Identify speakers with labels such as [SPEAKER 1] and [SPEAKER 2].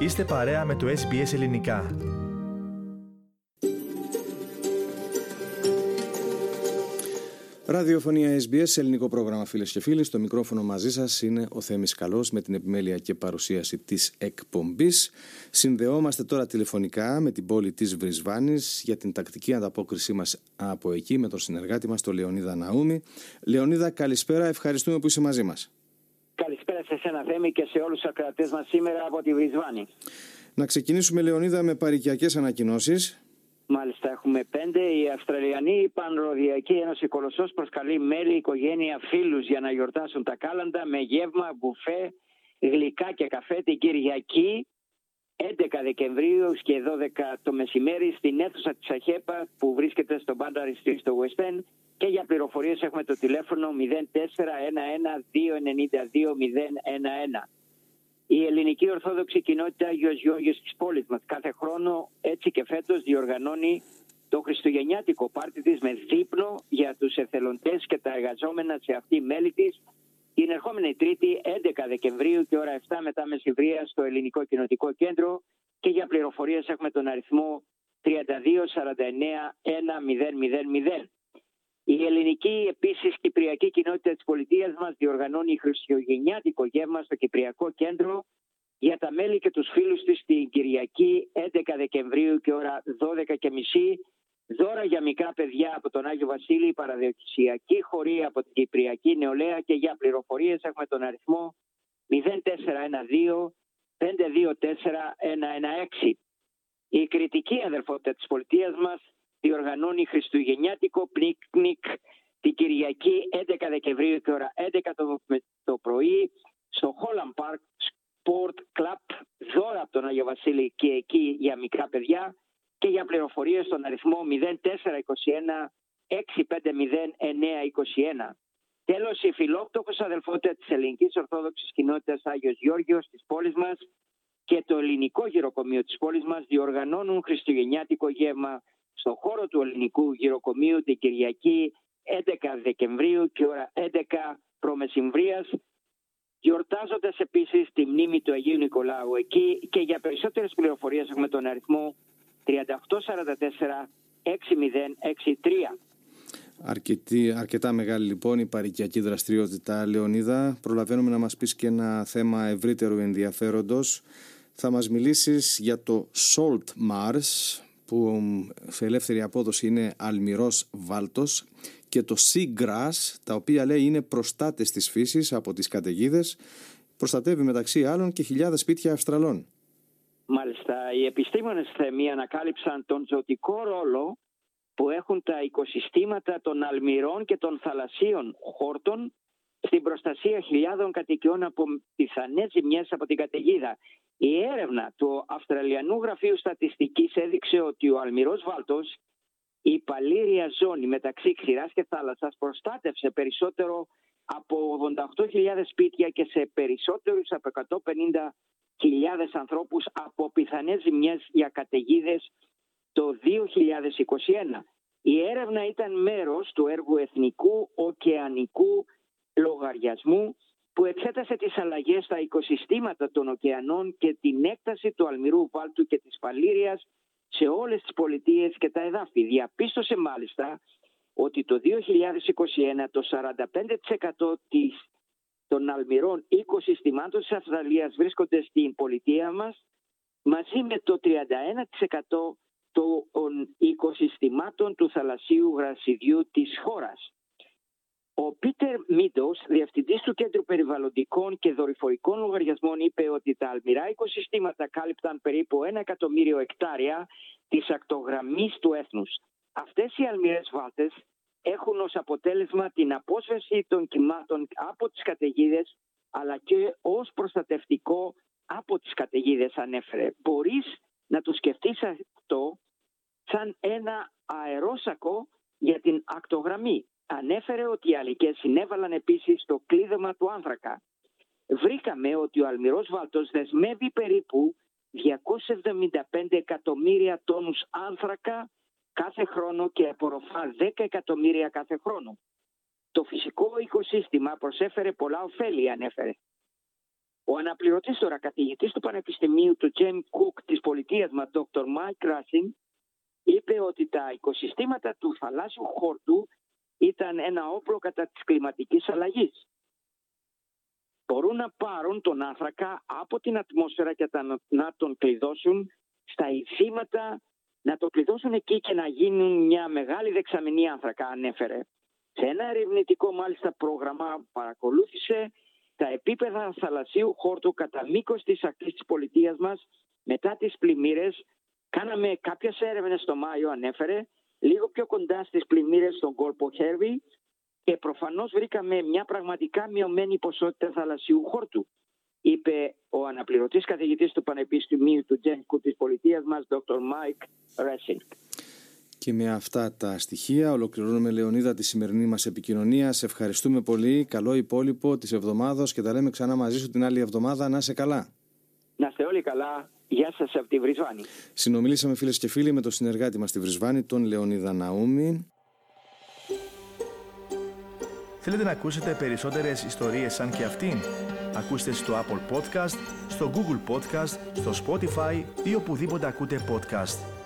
[SPEAKER 1] Είστε παρέα με το SBS Ελληνικά.
[SPEAKER 2] Ραδιοφωνία SBS, ελληνικό πρόγραμμα φίλες και φίλοι. Στο μικρόφωνο μαζί σας είναι ο Θέμης Καλός με την επιμέλεια και παρουσίαση της εκπομπής. Συνδεόμαστε τώρα τηλεφωνικά με την πόλη της Βρισβάνης για την τακτική ανταπόκρισή μας από εκεί με τον συνεργάτη μας, τον Λεωνίδα Ναούμη. Λεωνίδα, καλησπέρα. Ευχαριστούμε που είσαι μαζί μας.
[SPEAKER 3] Καλησπέρα σε εσένα Θέμη και σε όλους τους ακρατές μας σήμερα από τη Βρισβάνη.
[SPEAKER 2] Να ξεκινήσουμε Λεωνίδα με παρικιακές ανακοινώσεις.
[SPEAKER 3] Μάλιστα, έχουμε πέντε. Η Αυστραλιανή Πανροδιακή Ένωση Κολοσσός προσκαλεί μέλη, οικογένεια, φίλους για να γιορτάσουν τα κάλαντα με γεύμα, μπουφέ, γλυκά και καφέ την Κυριακή 11 Δεκεμβρίου και 12 το μεσημέρι στην αίθουσα της ΑΧΕΠΑ που βρίσκεται στο Μπάνταρι στο West End και για πληροφορίες έχουμε το τηλέφωνο 0411-292-011. Η ελληνική Ορθόδοξη Κοινότητα Άγιος Γιώργος της πόλης μας κάθε χρόνο έτσι και φέτος διοργανώνει το Χριστουγεννιάτικο πάρτι της με δείπνο για τους εθελοντές και τα εργαζόμενα σε αυτή μέλη της την ερχόμενη Τρίτη 11 Δεκεμβρίου και ώρα 7 μετά μεσημβρία στο Ελληνικό Κοινοτικό Κέντρο και για πληροφορίες έχουμε τον αριθμό 3249 1000. Η ελληνική επίσης κυπριακή κοινότητα της πολιτείας μας διοργανώνει χριστιογεννιάτικο γεύμα στο Κυπριακό Κέντρο για τα μέλη και τους φίλους της την Κυριακή 11 Δεκεμβρίου και ώρα 12.30 δώρα για μικρά παιδιά από τον Άγιο Βασίλη, παραδοσιακή χωρί από την Κυπριακή Νεολαία και για πληροφορίες έχουμε τον αριθμό 0412 524 116. Η κριτική αδερφότητα της πολιτείας μας διοργανώνει Χριστουγεννιάτικο πνίκνικ την Κυριακή 11 Δεκεμβρίου και ώρα 11 το, το πρωί στο Holland Park Sport Club δώρα από τον Άγιο Βασίλη και εκεί για μικρά παιδιά. Και για πληροφορίες στον αριθμό 0421 650 Τέλος, η φιλόκτοχος αδελφότητα της ελληνικής ορθόδοξης κοινότητας Άγιος Γιώργιος της πόλης μας και το ελληνικό γυροκομείο της πόλης μας διοργανώνουν χριστουγεννιάτικο γεύμα στο χώρο του ελληνικού γυροκομείου την Κυριακή 11 Δεκεμβρίου και ώρα 11 προμεσημβρίας γιορτάζοντας επίσης τη μνήμη του Αγίου Νικολάου εκεί και για περισσότερες πληροφορίες έχουμε τον αριθμό 3844 6063.
[SPEAKER 2] Αρκετή, αρκετά μεγάλη λοιπόν η παρικιακή δραστηριότητα Λεωνίδα. Προλαβαίνουμε να μας πεις και ένα θέμα ευρύτερου ενδιαφέροντος. Θα μας μιλήσεις για το Salt Mars που σε ελεύθερη απόδοση είναι αλμυρός βάλτος και το Seagrass τα οποία λέει είναι προστάτες της φύσης από τις καταιγίδες, προστατεύει μεταξύ άλλων και χιλιάδες σπίτια Αυστραλών.
[SPEAKER 3] Μάλιστα, οι επιστήμονες θεμοί ανακάλυψαν τον ζωτικό ρόλο που έχουν τα οικοσυστήματα των αλμυρών και των θαλασσίων χόρτων στην προστασία χιλιάδων κατοικιών από πιθανέ ζημιές από την καταιγίδα. Η έρευνα του Αυστραλιανού Γραφείου Στατιστικής έδειξε ότι ο αλμυρός βάλτος, η παλήρια ζώνη μεταξύ ξηράς και θάλασσας προστάτευσε περισσότερο από 88.000 σπίτια και σε περισσότερους από 150.000 ανθρώπους από πιθανές ζημιές για καταιγίδες το 2021. Η έρευνα ήταν μέρος του έργου Εθνικού Οκεανικού Λογαριασμού που εξέτασε τις αλλαγές στα οικοσυστήματα των ωκεανών και την έκταση του αλμυρού βάλτου και της παλήριας σε όλες τις πολιτείες και τα εδάφη. Διαπίστωσε μάλιστα ότι το 2021 το 45% της, των αλμυρών οικοσυστημάτων της Αυστραλίας βρίσκονται στην πολιτεία μας μαζί με το 31% των οικοσυστημάτων του θαλασσίου γρασιδιού της χώρας. Ο Πίτερ Μίντος, διευθυντής του Κέντρου Περιβαλλοντικών και Δορυφορικών Λογαριασμών, είπε ότι τα αλμυρά οικοσυστήματα κάλυπταν περίπου ένα εκατομμύριο εκτάρια της ακτογραμμής του έθνους. Αυτές οι αλμυρές βάτες έχουν ως αποτέλεσμα την απόσβεση των κυμάτων από τις καταιγίδες, αλλά και ως προστατευτικό από τις καταιγίδες ανέφερε. Μπορείς να το σκεφτείς αυτό σαν ένα αερόσακο για την ακτογραμμή. Ανέφερε ότι οι αλικές συνέβαλαν επίσης στο κλείδωμα του άνθρακα. Βρήκαμε ότι ο αλμυρός βάλτος δεσμεύει περίπου 275 εκατομμύρια τόνους άνθρακα κάθε χρόνο και απορροφά 10 εκατομμύρια κάθε χρόνο. Το φυσικό οικοσύστημα προσέφερε πολλά ωφέλη, ανέφερε. Ο αναπληρωτής τώρα καθηγητής του Πανεπιστημίου του Τζέμ Κουκ της πολιτείας μας, Dr. Mike Racing, είπε ότι τα οικοσυστήματα του θαλάσσιου χόρτου ήταν ένα όπλο κατά της κλιματικής αλλαγής. Μπορούν να πάρουν τον άνθρακα από την ατμόσφαιρα και να τον κλειδώσουν στα ηθήματα, να το κλειδώσουν εκεί και να γίνουν μια μεγάλη δεξαμενή άνθρακα, ανέφερε. Σε ένα ερευνητικό μάλιστα πρόγραμμα παρακολούθησε τα επίπεδα θαλασσίου χόρτου κατά μήκος της ακτής της πολιτείας μας μετά τις πλημμύρες. Κάναμε κάποιες έρευνες το Μάιο, ανέφερε, λίγο πιο κοντά στις πλημμύρες στον κόλπο Χέρβι και προφανώς βρήκαμε μια πραγματικά μειωμένη ποσότητα θαλασσίου χόρτου, είπε ο αναπληρωτής καθηγητής του Πανεπιστημίου του Τζένκου της πολιτείας μας, Dr. Mike Ressing.
[SPEAKER 2] Και με αυτά τα στοιχεία ολοκληρώνουμε Λεωνίδα τη σημερινή μας επικοινωνία. Σε ευχαριστούμε πολύ. Καλό υπόλοιπο της εβδομάδος και τα λέμε ξανά μαζί σου την άλλη εβδομάδα. Να είσαι καλά.
[SPEAKER 3] Να είστε όλοι καλά. Γεια σας από τη Βρισβάνη.
[SPEAKER 2] Συνομιλήσαμε φίλες και φίλοι με τον συνεργάτη μας στη Βρισβάνη, τον Λεωνίδα Ναούμη.
[SPEAKER 1] Θέλετε να ακούσετε περισσότερες ιστορίες σαν και αυτήν; Ακούστε στο Apple Podcast, στο Google Podcast, στο Spotify ή οπουδήποτε ακούτε podcast.